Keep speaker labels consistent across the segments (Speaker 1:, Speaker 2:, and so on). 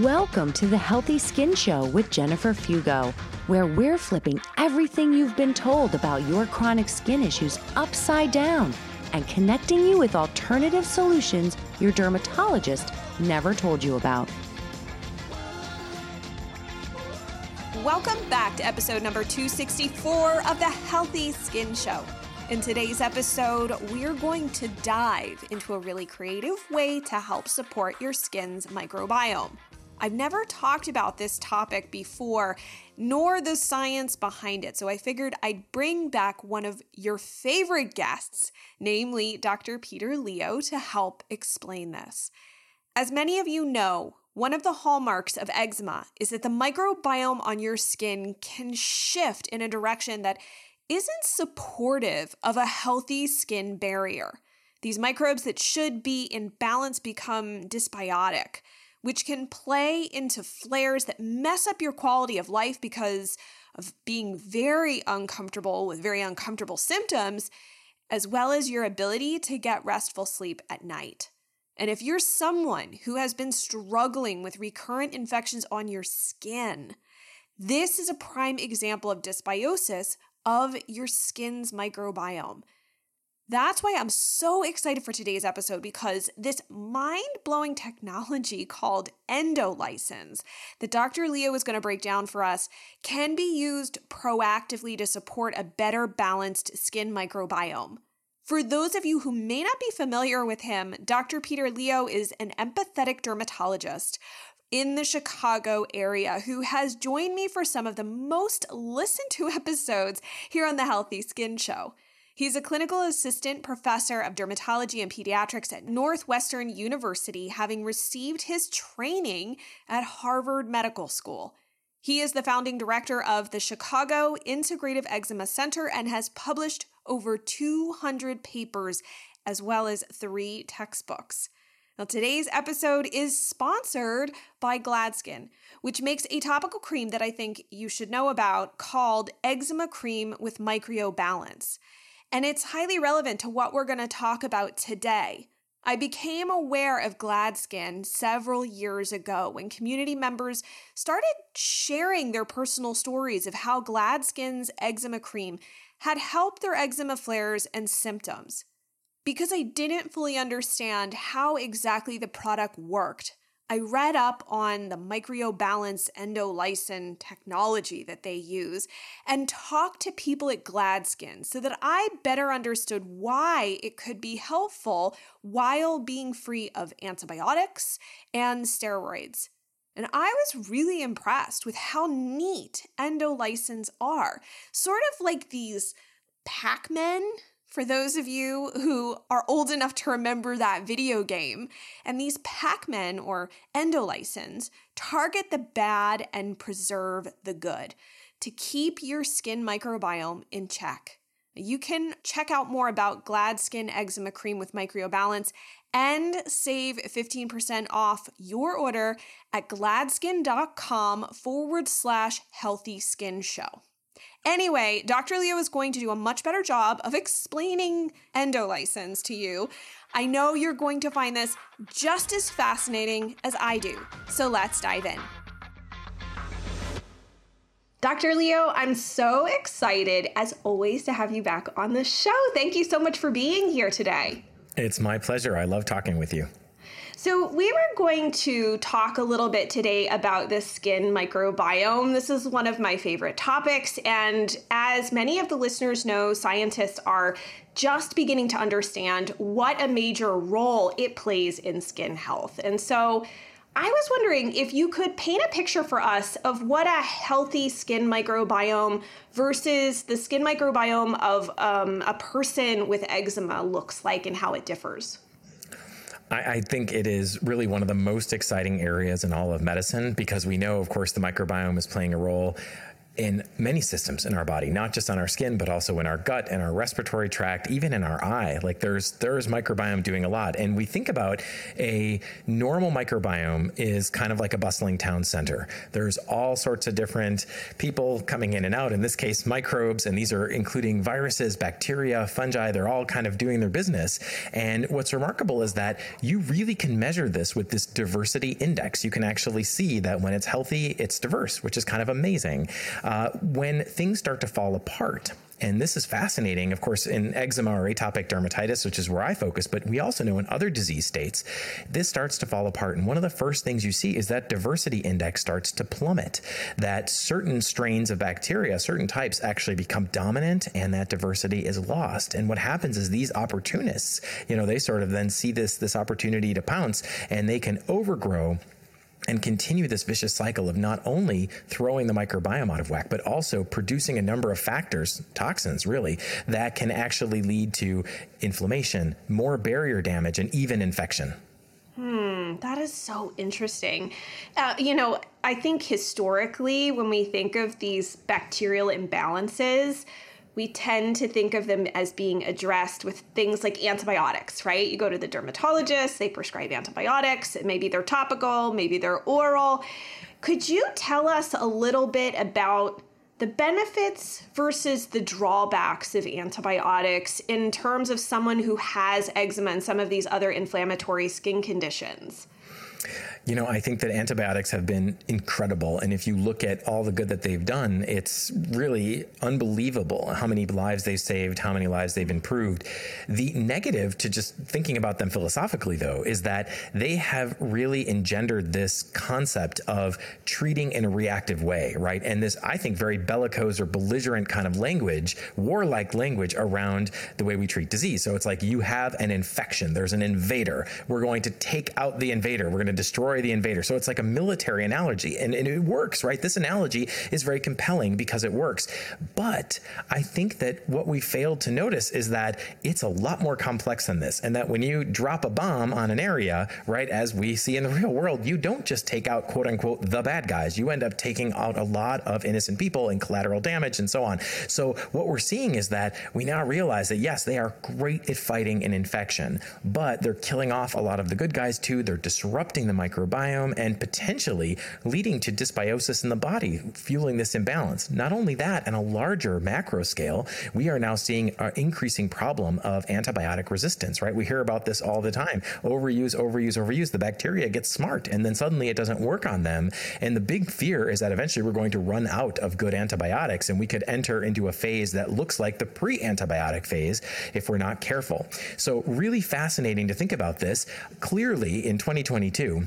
Speaker 1: Welcome to the Healthy Skin Show with Jennifer Fugo, where we're flipping everything you've been told about your chronic skin issues upside down and connecting you with alternative solutions your dermatologist never told you about.
Speaker 2: Welcome back to episode number 264 of the Healthy Skin Show. In today's episode, we're going to dive into a really creative way to help support your skin's microbiome. I've never talked about this topic before, nor the science behind it, so I figured I'd bring back one of your favorite guests, namely Dr. Peter Lio, to help explain this. As many of you know, one of the hallmarks of eczema is that the microbiome on your skin can shift in a direction that isn't supportive of a healthy skin barrier. These microbes that should be in balance become dysbiotic, which can play into flares that mess up your quality of life because of being very uncomfortable with very uncomfortable symptoms, as well as your ability to get restful sleep at night. And if you're someone who has been struggling with recurrent infections on your skin, this is a prime example of dysbiosis of your skin's microbiome. That's why I'm so excited for today's episode because this mind blowing technology called endolysins that Dr. Lio is going to break down for us can be used proactively to support a better balanced skin microbiome. For those of you who may not be familiar with him, Dr. Peter Lio is an empathetic dermatologist in the Chicago area who has joined me for some of the most listened to episodes here on the Healthy Skin Show. He's a clinical assistant professor of dermatology and pediatrics at Northwestern University, having received his training at Harvard Medical School. He is the founding director of the Chicago Integrative Eczema Center and has published over 200 papers as well as three textbooks. Now, today's episode is sponsored by Gladskin, which makes a topical cream that I think you should know about called Eczema Cream with Micreobalance. And it's highly relevant to what we're going to talk about today. I became aware of Gladskin several years ago when community members started sharing their personal stories of how Gladskin's eczema cream had helped their eczema flares and symptoms. Because I didn't fully understand how exactly the product worked, I read up on the Micreobalance endolysin technology that they use and talked to people at Gladskin so that I better understood why it could be helpful while being free of antibiotics and steroids. And I was really impressed with how neat endolysins are, sort of like these Pac Men for those of you who are old enough to remember that video game. And these Pac Men or endolysins target the bad and preserve the good to keep your skin microbiome in check. You can check out more about Gladskin Eczema Cream with Micreobalance and save 15% off your order at gladskin.com forward slash healthy skin show. Anyway, Dr. Lio is going to do a much better job of explaining endolysins to you. I know you're going to find this just as fascinating as I do. So let's dive in. Dr. Lio, I'm so excited, as always, to have you back on the show. Thank you so much for being here today.
Speaker 3: It's my pleasure. I love talking with you.
Speaker 2: So, we were going to talk a little bit today about the skin microbiome. This is one of my favorite topics. And as many of the listeners know, scientists are just beginning to understand what a major role it plays in skin health. And so, I was wondering if you could paint a picture for us of what a healthy skin microbiome versus the skin microbiome of um, a person with eczema looks like and how it differs.
Speaker 3: I, I, think it is really one of the most exciting areas in all of medicine because we know, of course, the microbiome is playing a role in many systems in our body, not just on our skin, but also in our gut and our respiratory tract, even in our eye. Like there's there's microbiome doing a lot. And we think about a normal microbiome is kind of like a bustling town center. There's all sorts of different people coming in and out. In this case, microbes, and these are including viruses, bacteria, fungi. They're all kind of doing their business. And what's remarkable is that you really can measure this with this diversity index. You can actually see that when it's healthy, it's diverse, which is kind of amazing uh, when things start to fall apart. And this is fascinating, of course, in eczema or atopic dermatitis, which is where I focus, but we also know in other disease states, this starts to fall apart. And one of the first things you see is that diversity index starts to plummet, that certain strains of bacteria, certain types actually become dominant and that diversity is lost. And what happens is these opportunists, you know, they sort of then see this, this opportunity to pounce and they can overgrow and continue this vicious cycle of not only throwing the microbiome out of whack, but also producing a number of factors, toxins really, that can actually lead to inflammation, more barrier damage, and even infection.
Speaker 2: Hmm, that is so interesting. Uh, you know, I think historically, when we think of these bacterial imbalances, we tend to think of them as being addressed with things like antibiotics, right? You go to the dermatologist, they prescribe antibiotics. Maybe they're topical, maybe they're oral. Could you tell us a little bit about the benefits versus the drawbacks of antibiotics in terms of someone who has eczema and some of these other inflammatory skin conditions?
Speaker 3: You know, I think that antibiotics have been incredible. And if you look at all the good that they've done, it's really unbelievable how many lives they've saved, how many lives they've improved. The negative to just thinking about them philosophically, though, is that they have really engendered this concept of treating in a reactive way, right? And this, I think, very bellicose or belligerent kind of language, warlike language around the way we treat disease. So it's like you have an infection, there's an invader. We're going to take out the invader, we're going to destroy the invader. So it's like a military analogy, and, and it works, right? This analogy is very compelling because it works. But I think that what we failed to notice is that it's a lot more complex than this, and that when you drop a bomb on an area, right, as we see in the real world, you don't just take out quote unquote the bad guys. You end up taking out a lot of innocent people and collateral damage and so on. So what we're seeing is that we now realize that yes, they are great at fighting an infection, but they're killing off a lot of the good guys too. They're disrupting the micro microbiome and potentially leading to dysbiosis in the body, fueling this imbalance. Not only that, on a larger macro scale, we are now seeing an increasing problem of antibiotic resistance, right? We hear about this all the time. Overuse, overuse, overuse. The bacteria gets smart and then suddenly it doesn't work on them. And the big fear is that eventually we're going to run out of good antibiotics and we could enter into a phase that looks like the pre antibiotic phase if we're not careful. So, really fascinating to think about this. Clearly, in 2022,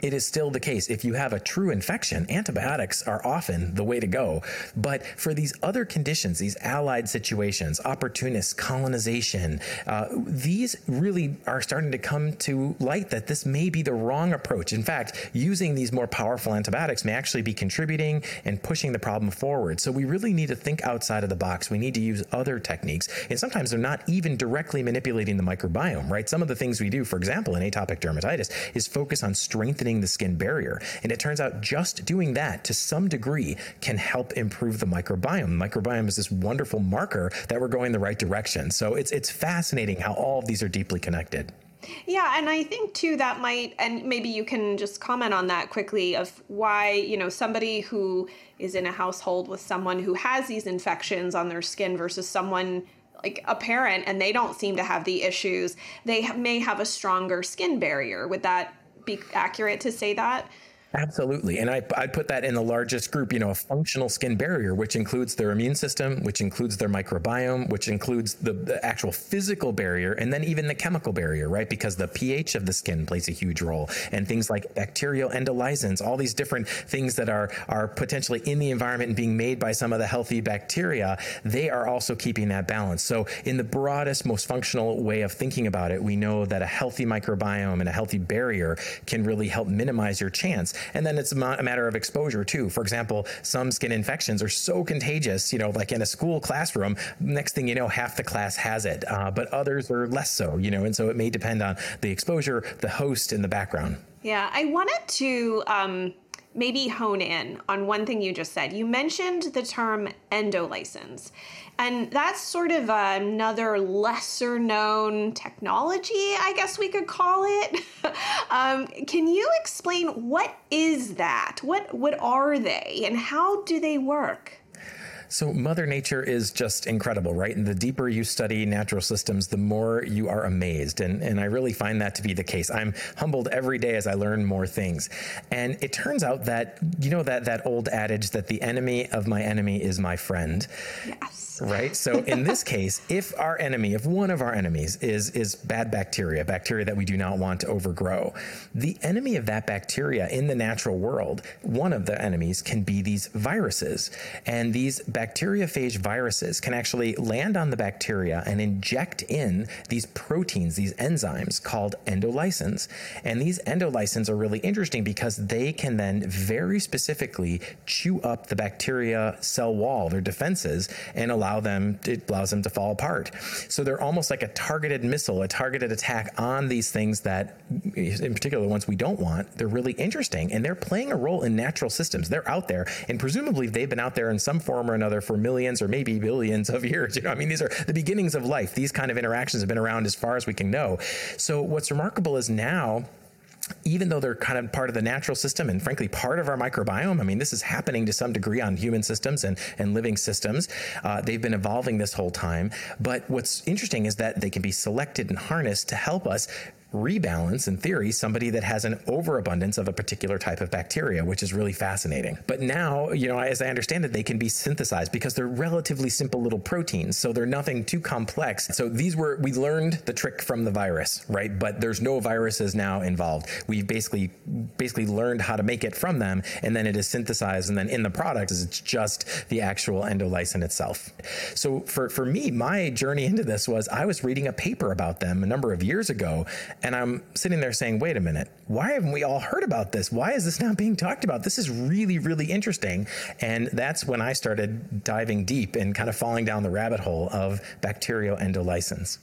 Speaker 3: it is still the case. If you have a true infection, antibiotics are often the way to go. But for these other conditions, these allied situations, opportunists, colonization, uh, these really are starting to come to light that this may be the wrong approach. In fact, using these more powerful antibiotics may actually be contributing and pushing the problem forward. So we really need to think outside of the box. We need to use other techniques. And sometimes they're not even directly manipulating the microbiome, right? Some of the things we do, for example, in atopic dermatitis, is focus on strengthening strengthening the skin barrier. And it turns out just doing that to some degree can help improve the microbiome. The microbiome is this wonderful marker that we're going the right direction. So it's it's fascinating how all of these are deeply connected.
Speaker 2: Yeah, and I think too that might, and maybe you can just comment on that quickly of why, you know, somebody who is in a household with someone who has these infections on their skin versus someone like a parent and they don't seem to have the issues, they may have a stronger skin barrier. Would that be accurate to say that?
Speaker 3: Absolutely. And I, I put that in the largest group, you know, a functional skin barrier, which includes their immune system, which includes their microbiome, which includes the, the, actual physical barrier, and then even the chemical barrier, right? Because the pH of the skin plays a huge role. And things like bacterial endolysins, all these different things that are, are potentially in the environment and being made by some of the healthy bacteria, they are also keeping that balance. So, in the broadest, most functional way of thinking about it, we know that a healthy microbiome and a healthy barrier can really help minimize your chance and then it's a matter of exposure too. For example, some skin infections are so contagious, you know, like in a school classroom, next thing you know, half the class has it, uh, but others are less so, you know, and so it may depend on the exposure, the host, and the background.
Speaker 2: Yeah, I wanted to um, maybe hone in on one thing you just said. You mentioned the term endolysins, and that's sort of another lesser known technology, I guess we could call it. um, can you explain what is that? What what are they and how do they work?
Speaker 3: So, Mother Nature is just incredible, right? And the deeper you study natural systems, the more you are amazed. And, and I really find that to be the case. I'm humbled every day as I learn more things. And it turns out that, you know, that, that old adage that the enemy of my enemy is my friend.
Speaker 2: Yes
Speaker 3: right? So in this case, if our enemy, if one of our enemies is is bad bacteria, bacteria that we do not want to overgrow, the enemy of that bacteria in the natural world, one of the enemies can be these viruses. And these bacteriophage viruses can actually land on the bacteria and inject in these proteins, these enzymes called endolysins. And these endolysins are really interesting because they can then very specifically chew up the bacteria cell wall, their defenses, and allow allow them it allows them to fall apart. So they're almost like a targeted missile, a targeted attack on these things that, in particular, the ones we don't want. They're really interesting, and they're playing a role in natural systems. They're out there, and presumably they've been out there in some form or another for millions or maybe billions of years. You know, I mean, these are the beginnings of life. These kind of interactions have been around as far as we can know. So what's remarkable is now even though they're kind of part of the natural system and frankly part of our microbiome, I mean, this is happening to some degree on human systems and, and living systems. Uh, they've been evolving this whole time. But what's interesting is that they can be selected and harnessed to help us rebalance, in theory, somebody that has an overabundance of a particular type of bacteria, which is really fascinating. But now, you know, as I understand it, they can be synthesized because they're relatively simple little proteins, so they're nothing too complex. So these were, we learned the trick from the virus, right? But there's no viruses now involved. We've basically, basically learned how to make it from them, and then it is synthesized, and then in the product is it's just the actual endolysin itself. So for, for me, my journey into this was I was reading a paper about them a number of years ago, and I'm sitting there saying, wait a minute, why haven't we all heard about this? Why is this not being talked about? This is really, really interesting. And that's when I started diving deep and kind of falling down the rabbit hole of bacterial endolysins.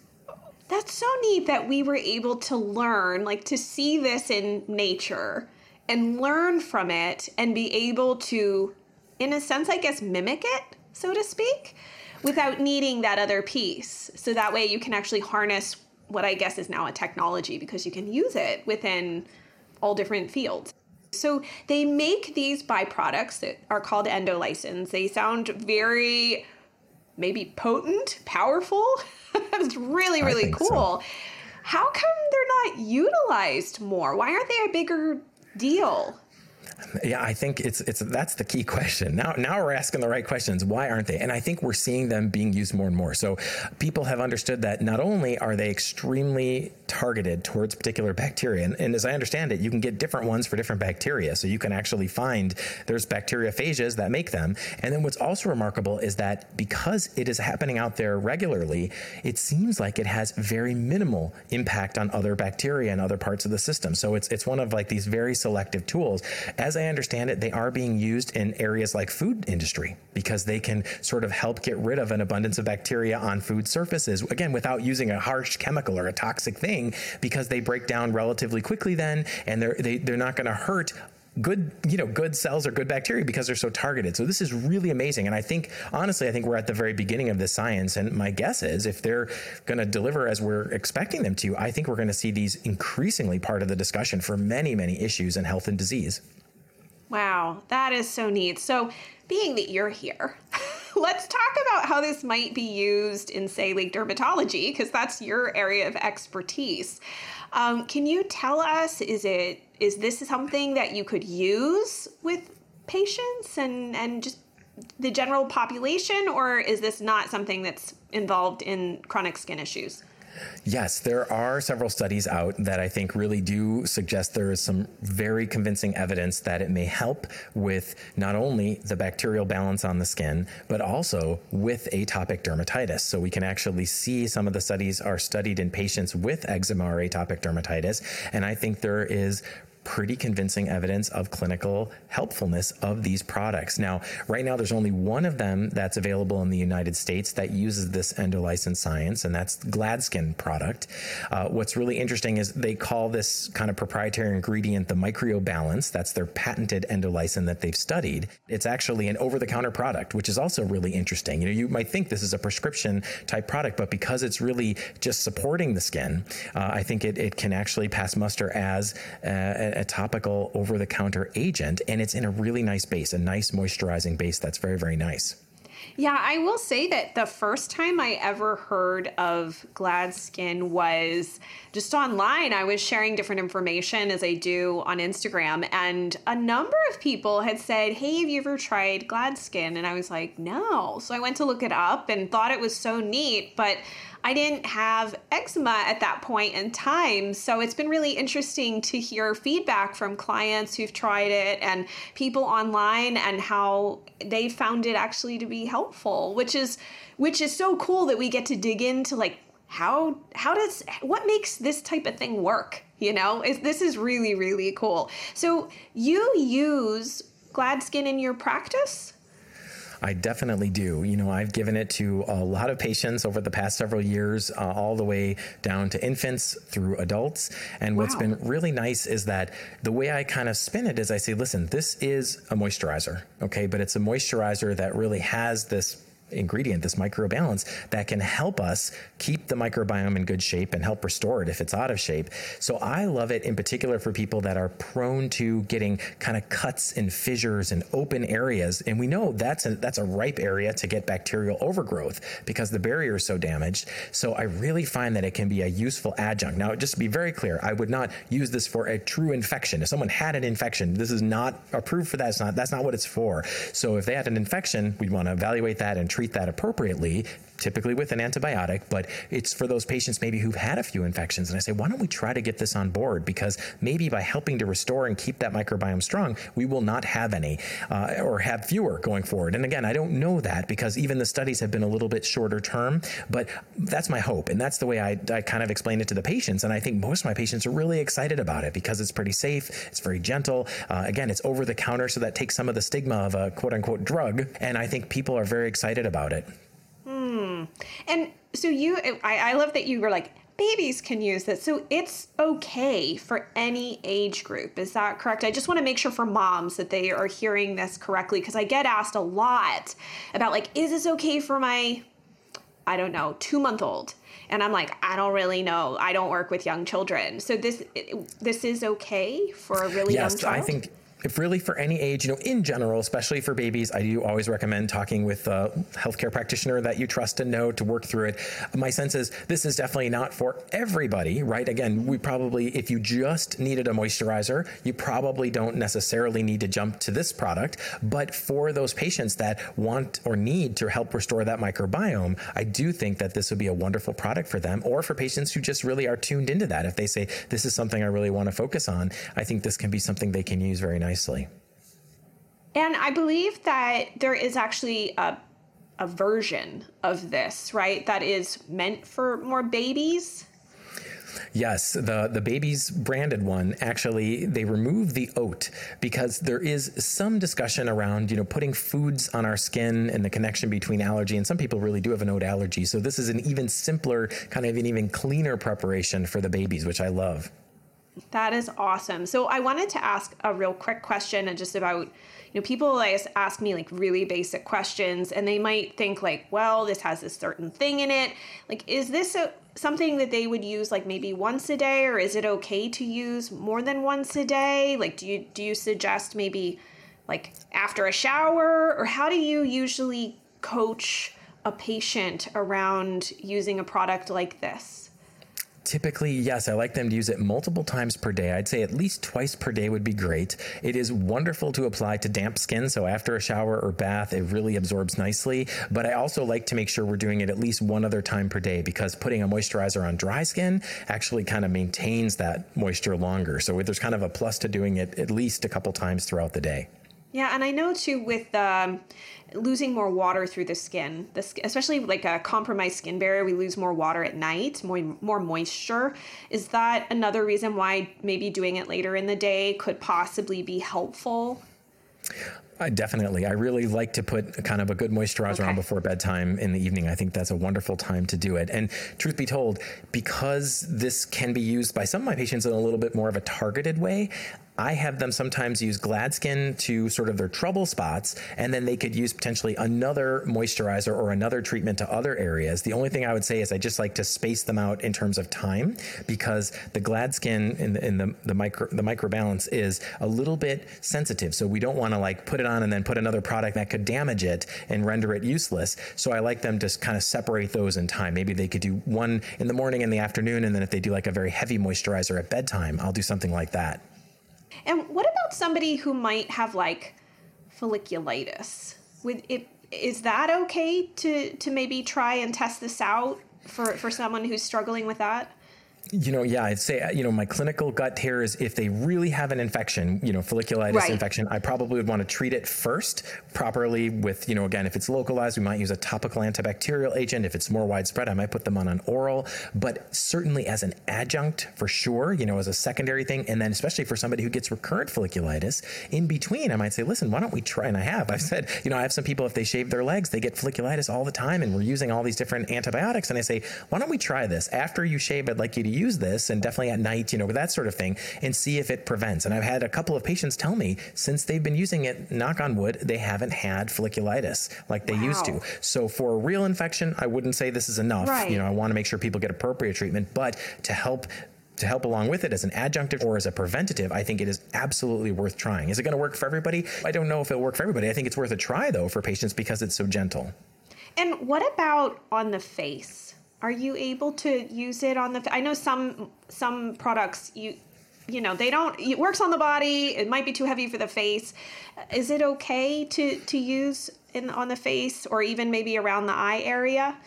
Speaker 2: That's so neat that we were able to learn, like to see this in nature and learn from it and be able to, in a sense, I guess, mimic it, so to speak, without needing that other piece. So that way you can actually harness what I guess is now a technology because you can use it within all different fields. So they make these byproducts that are called endolysins. They sound very maybe potent, powerful. it's really, really cool. So. How come they're not utilized more? Why aren't they a bigger deal?
Speaker 3: Yeah, I think it's it's that's the key question. Now now we're asking the right questions. Why aren't they? And I think we're seeing them being used more and more. So people have understood that not only are they extremely targeted towards particular bacteria, and, and as I understand it, you can get different ones for different bacteria. So you can actually find there's bacteriophages that make them. And then what's also remarkable is that because it is happening out there regularly, it seems like it has very minimal impact on other bacteria and other parts of the system. So it's it's one of like these very selective tools. As I understand it, they are being used in areas like food industry because they can sort of help get rid of an abundance of bacteria on food surfaces, again, without using a harsh chemical or a toxic thing because they break down relatively quickly then and they're, they, they're not going to hurt good you know good cells or good bacteria because they're so targeted. So this is really amazing and i think honestly i think we're at the very beginning of this science and my guess is if they're going to deliver as we're expecting them to i think we're going to see these increasingly part of the discussion for many many issues in health and disease
Speaker 2: Wow, that is so neat. So, being that you're here, let's talk about how this might be used in, say, like dermatology, because that's your area of expertise. Um, can you tell us is it is this something that you could use with patients and and just the general population, or is this not something that's involved in chronic skin issues?
Speaker 3: Yes, there are several studies out that I think really do suggest there is some very convincing evidence that it may help with not only the bacterial balance on the skin, but also with atopic dermatitis. So we can actually see some of the studies are studied in patients with eczema or atopic dermatitis. And I think there is pretty convincing evidence of clinical helpfulness of these products. Now, right now, there's only one of them that's available in the United States that uses this endolysin science, and that's Gladskin product. Uh, what's really interesting is they call this kind of proprietary ingredient the Micreobalance. That's their patented endolysin that they've studied. It's actually an over the counter product, which is also really interesting. You know, you might think this is a prescription type product, but because it's really just supporting the skin, uh, I think it, it can actually pass muster as a, a topical over the counter agent. And it's in a really nice base, a nice moisturizing base that's very, very nice.
Speaker 2: Yeah, I will say that the first time I ever heard of Gladskin was just online. I was sharing different information as I do on Instagram, and a number of people had said, Hey, have you ever tried Gladskin? And I was like, No. So I went to look it up and thought it was so neat, but I didn't have eczema at that point in time. So it's been really interesting to hear feedback from clients who've tried it and people online and how they found it actually to be helpful, which is which is so cool that we get to dig into like how how does what makes this type of thing work you know is this is really really cool so you use gladskin in your practice
Speaker 3: I definitely do. You know, I've given it to a lot of patients over the past several years, uh, all the way down to infants through adults. And wow. what's been really nice is that the way I kind of spin it is I say, listen, this is a moisturizer, okay, but it's a moisturizer that really has this ingredient, this Micreobalance, that can help us keep the microbiome in good shape and help restore it if it's out of shape. So I love it in particular for people that are prone to getting kind of cuts and fissures and open areas. And we know that's a, that's a ripe area to get bacterial overgrowth because the barrier is so damaged. So I really find that it can be a useful adjunct. Now, just to be very clear, I would not use this for a true infection. If someone had an infection, this is not approved for that. It's not, that's not what it's for. So if they had an infection, we'd want to evaluate that and treat that appropriately typically with an antibiotic, but it's for those patients maybe who've had a few infections. And I say, why don't we try to get this on board? Because maybe by helping to restore and keep that microbiome strong, we will not have any uh, or have fewer going forward. And again, I don't know that because even the studies have been a little bit shorter term, but that's my hope. And that's the way I, I kind of explain it to the patients. And I think most of my patients are really excited about it because it's pretty safe, it's very gentle. Uh, again, it's over the counter, so that takes some of the stigma of a quote unquote drug. And I think people are very excited about it.
Speaker 2: Hmm. And so you, I, I love that you were like, babies can use this. So it's okay for any age group. Is that correct? I just want to make sure for moms that they are hearing this correctly because I get asked a lot about like, is this okay for my, I don't know, two month old? And I'm like, I don't really know. I don't work with young children. So this this is okay for a really
Speaker 3: yes,
Speaker 2: young child.
Speaker 3: Yes, I think if really for any age, you know, in general, especially for babies, I do always recommend talking with a healthcare practitioner that you trust and know to work through it. My sense is this is definitely not for everybody, right? Again, we probably, if you just needed a moisturizer, you probably don't necessarily need to jump to this product. But for those patients that want or need to help restore that microbiome, I do think that this would be a wonderful product for them, or for patients who just really are tuned into that. If they say, this is something I really want to focus on, I think this can be something they can use very nicely nicely.
Speaker 2: And I believe that there is actually a, a version of this, right? That is meant for more babies.
Speaker 3: Yes, the the baby's branded one actually they remove the oat because there is some discussion around you know putting foods on our skin and the connection between allergy and some people really do have an oat allergy. So this is an even simpler kind of an even cleaner preparation for the babies, which I love.
Speaker 2: That is awesome. So I wanted to ask a real quick question and just about, you know, people ask me like really basic questions and they might think like, well, this has a certain thing in it. Like, is this a, something that they would use like maybe once a day or is it okay to use more than once a day? Like, do you, do you suggest maybe like after a shower or how do you usually coach a patient around using a product like this?
Speaker 3: Typically, yes, I like them to use it multiple times per day. I'd say at least twice per day would be great. It is wonderful to apply to damp skin, so after a shower or bath, it really absorbs nicely. But I also like to make sure we're doing it at least one other time per day because putting a moisturizer on dry skin actually kind of maintains that moisture longer. So there's kind of a plus to doing it at least a couple times throughout the day.
Speaker 2: Yeah, and I know too with um, losing more water through the skin, the skin, especially like a compromised skin barrier, we lose more water at night, more more moisture. Is that another reason why maybe doing it later in the day could possibly be helpful?
Speaker 3: I definitely. I really like to put kind of a good moisturizer okay. on before bedtime in the evening. I think that's a wonderful time to do it. And truth be told, because this can be used by some of my patients in a little bit more of a targeted way, I have them sometimes use Gladskin to sort of their trouble spots, and then they could use potentially another moisturizer or another treatment to other areas. The only thing I would say is I just like to space them out in terms of time because the Gladskin in the, in the, the micro the Micreobalance is a little bit sensitive. So we don't want to like put it on and then put another product that could damage it and render it useless. So I like them to kind of separate those in time. Maybe they could do one in the morning and the afternoon, and then if they do like a very heavy moisturizer at bedtime, I'll do something like that.
Speaker 2: And what about somebody who might have like folliculitis? With it, is that okay to to maybe try and test this out for for someone who's struggling with that?
Speaker 3: You know, yeah, I'd say, uh, you know, my clinical gut here is if they really have an infection, you know, folliculitis right. infection, I probably would want to treat it first properly with, you know, again, if it's localized, we might use a topical antibacterial agent. If it's more widespread, I might put them on an oral, but certainly as an adjunct for sure, you know, as a secondary thing. And then especially for somebody who gets recurrent folliculitis in between, I might say, listen, why don't we try? And I have, I've said, you know, I have some people, if they shave their legs, they get folliculitis all the time and we're using all these different antibiotics. And I say, why don't we try this after you shave? I'd like you to use this and definitely at night, you know, with that sort of thing and see if it prevents. And I've had a couple of patients tell me since they've been using it, knock on wood, they haven't had folliculitis like they wow. used to. So for a real infection, I wouldn't say this is enough. Right. You know, I want to make sure people get appropriate treatment, but to help to help along with it as an adjunctive or as a preventative, I think it is absolutely worth trying. Is it going to work for everybody? I don't know if it'll work for everybody. I think it's worth a try though for patients because it's so gentle.
Speaker 2: And what about on the face? Are you able to use it on the i know some some products you you know they don't it works on the body it might be too heavy for the face. Is it okay to to use in on the face or even maybe around the eye area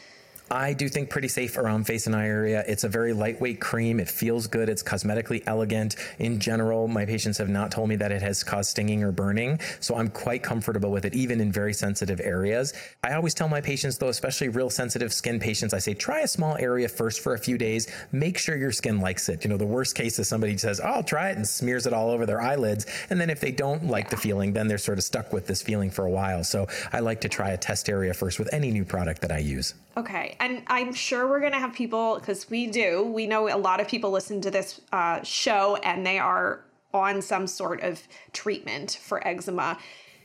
Speaker 3: I do think pretty safe around face and eye area. It's a very lightweight cream. It feels good. It's cosmetically elegant. In general, my patients have not told me that it has caused stinging or burning, so I'm quite comfortable with it, even in very sensitive areas. I always tell my patients, though, especially real sensitive skin patients, I say try a small area first for a few days. Make sure your skin likes it. You know, the worst case is somebody says, oh, I'll try it and smears it all over their eyelids. And then if they don't like the feeling, then they're sort of stuck with this feeling for a while. So I like to try a test area first with any new product that I use.
Speaker 2: Okay. And I'm sure we're going to have people, because we do, we know a lot of people listen to this uh, show and they are on some sort of treatment for eczema.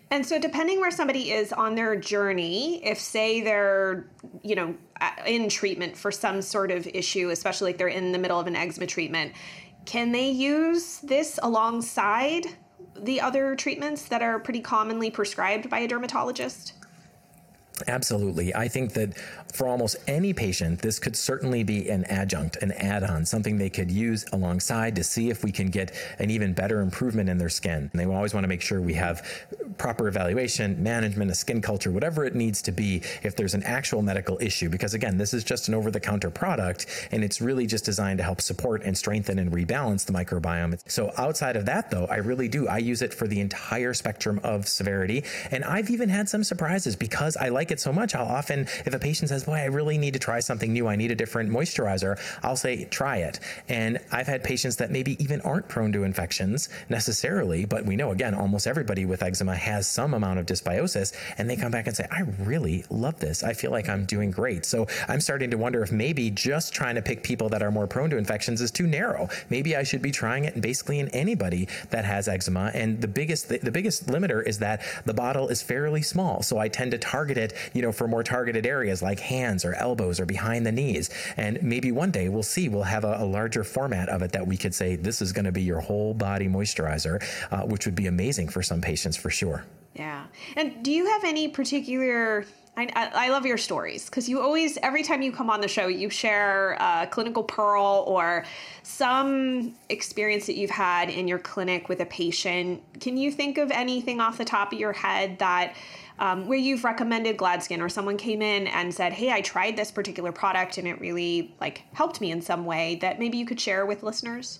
Speaker 2: And so, depending where somebody is on their journey, if say they're, you know, in treatment for some sort of issue, especially like they're in the middle of an eczema treatment, can they use this alongside the other treatments that are pretty commonly prescribed by a dermatologist?
Speaker 3: Absolutely. I think that for almost any patient, this could certainly be an adjunct, an add on, something they could use alongside to see if we can get an even better improvement in their skin. And they always want to make sure we have proper evaluation, management, a skin culture, whatever it needs to be if there's an actual medical issue. Because again, this is just an over the counter product and it's really just designed to help support and strengthen and rebalance the microbiome. So outside of that, though, I really do. I use it for the entire spectrum of severity. And I've even had some surprises because I like like it so much, I'll often, if a patient says, Boy, I really need to try something new, I need a different moisturizer, I'll say, Try it. And I've had patients that maybe even aren't prone to infections necessarily, but we know, again, almost everybody with eczema has some amount of dysbiosis, and they come back and say, I really love this. I feel like I'm doing great. So I'm starting to wonder if maybe just trying to pick people that are more prone to infections is too narrow. Maybe I should be trying it basically in anybody that has eczema. And the biggest, the, the biggest limiter is that the bottle is fairly small. So I tend to target it you know, for more targeted areas like hands or elbows or behind the knees. And maybe one day we'll see, we'll have a, a larger format of it that we could say, this is going to be your whole body moisturizer, uh, which would be amazing for some patients for sure.
Speaker 2: Yeah. And do you have any particular I, I, love your stories because you always, every time you come on the show, you share a clinical pearl or some experience that you've had in your clinic with a patient. Can you think of anything off the top of your head that um, where you've recommended Gladskin or someone came in and said, "Hey, I tried this particular product and it really like helped me in some way," that maybe you could share with listeners?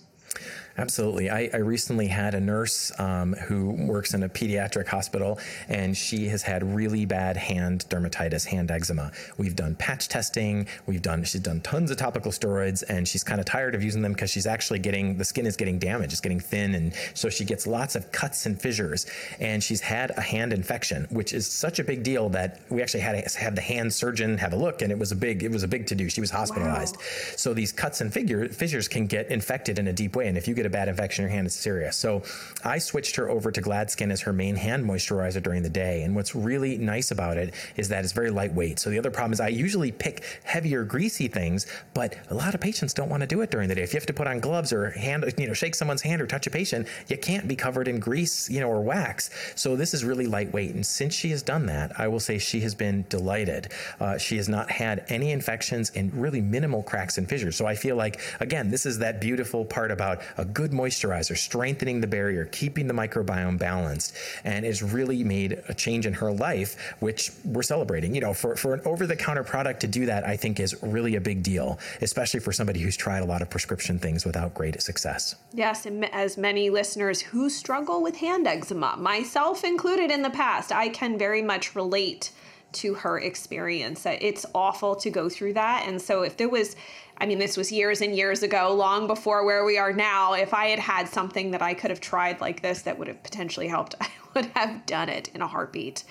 Speaker 3: Absolutely. I, I recently had a nurse um, who works in a pediatric hospital, and she has had really bad hand dermatitis, hand eczema. We've done patch testing. We've done she's done tons of topical steroids, and she's kind of tired of using them because she's actually getting the skin is getting damaged, it's getting thin, and so she gets lots of cuts and fissures. And she's had a hand infection, which is such a big deal that we actually had to have the hand surgeon have a look, and it was a big it was a big to do. She was hospitalized. Wow. So these cuts and figure, fissures can get infected in a deep way, and if you get a bad infection in your hand, it's serious. So I switched her over to Gladskin as her main hand moisturizer during the day. And what's really nice about it is that it's very lightweight. So the other problem is I usually pick heavier, greasy things, but a lot of patients don't want to do it during the day. If you have to put on gloves or hand, you know, shake someone's hand or touch a patient, you can't be covered in grease, you know, or wax. So this is really lightweight. And since she has done that, I will say she has been delighted. Uh, she has not had any infections and really minimal cracks and fissures. So I feel like, again, this is that beautiful part about a good moisturizer, strengthening the barrier, keeping the microbiome balanced, and it's really made a change in her life, which we're celebrating. You know, for, for an over the counter product to do that, I think is really a big deal, especially for somebody who's tried a lot of prescription things without great success.
Speaker 2: Yes, and as many listeners who struggle with hand eczema, myself included in the past, I can very much relate to her experience. It's awful to go through that. And so if there was I mean, this was years and years ago, long before where we are now. If I had had something that I could have tried like this that would have potentially helped, I would have done it in a heartbeat.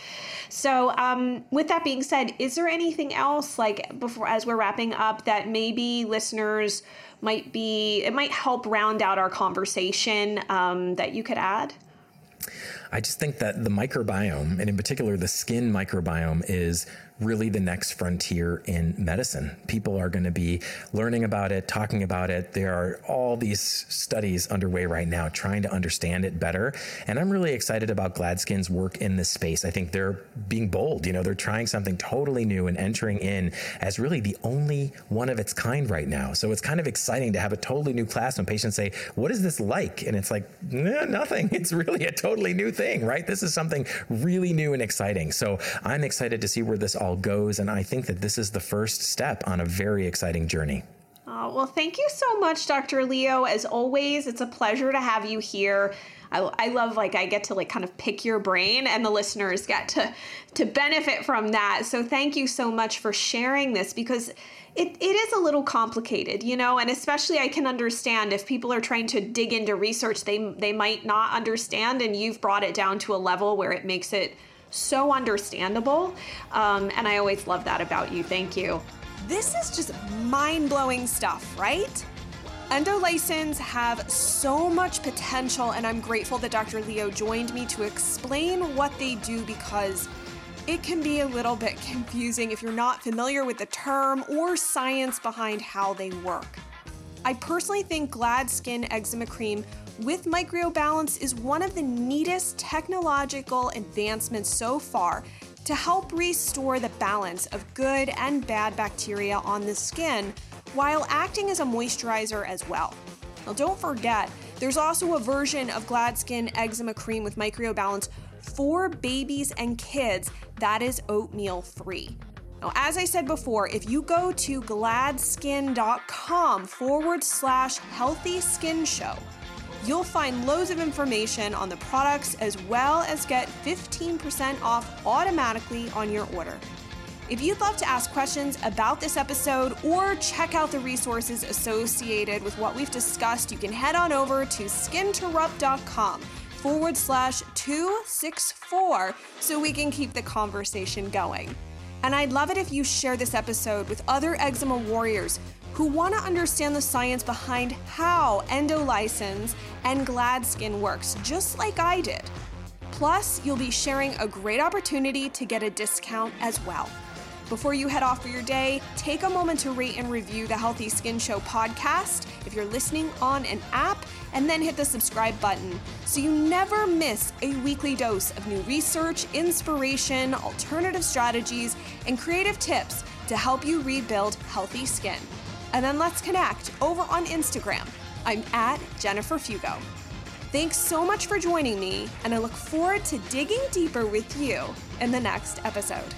Speaker 2: So, um, with that being said, is there anything else, like before, as we're wrapping up, that maybe listeners might be, it might help round out our conversation um, that you could add?
Speaker 3: I just think that the microbiome, and in particular the skin microbiome, is really the next frontier in medicine. People are going to be learning about it, talking about it. There are all these studies underway right now trying to understand it better. And I'm really excited about Gladskin's work in this space. I think they're being bold. You know, they're trying something totally new and entering in as really the only one of its kind right now. So it's kind of exciting to have a totally new class when patients say, What is this like? And it's like, nah, nothing. It's really a totally new thing, right? This is something really new and exciting. So I'm excited to see where this all all goes. And I think that this is the first step on a very exciting journey.
Speaker 2: Oh, well, thank you so much, Dr. Lio. As always, it's a pleasure to have you here. I, I, love like I get to like kind of pick your brain and the listeners get to to benefit from that. So thank you so much for sharing this because it, it is a little complicated, you know, and especially I can understand if people are trying to dig into research, they they might not understand and you've brought it down to a level where it makes it so understandable. Um, and I always love that about you. Thank you. This is just mind blowing stuff, right? Endolysins have so much potential, and I'm grateful that Dr. Lio joined me to explain what they do because it can be a little bit confusing if you're not familiar with the term or science behind how they work. I personally think Gladskin Eczema Cream with Micreobalance is one of the neatest technological advancements so far to help restore the balance of good and bad bacteria on the skin while acting as a moisturizer as well. Now, don't forget, there's also a version of Gladskin Eczema Cream with Micreobalance for babies and kids that is oatmeal free. Now, as I said before, if you go to gladskin.com forward slash healthy skin show, You'll find loads of information on the products as well as get 15% off automatically on your order. If you'd love to ask questions about this episode or check out the resources associated with what we've discussed, you can head on over to skinterrupt.com forward slash 264 so we can keep the conversation going. And I'd love it if you share this episode with other eczema warriors who want to understand the science behind how endolysins and Gladskin works, just like I did. Plus, you'll be sharing a great opportunity to get a discount as well. Before you head off for your day, take a moment to rate and review the Healthy Skin Show podcast if you're listening on an app, and then hit the subscribe button so you never miss a weekly dose of new research, inspiration, alternative strategies, and creative tips to help you rebuild healthy skin and then let's connect over on Instagram. I'm at Jennifer Fugo. Thanks so much for joining me, and I look forward to digging deeper with you in the next episode.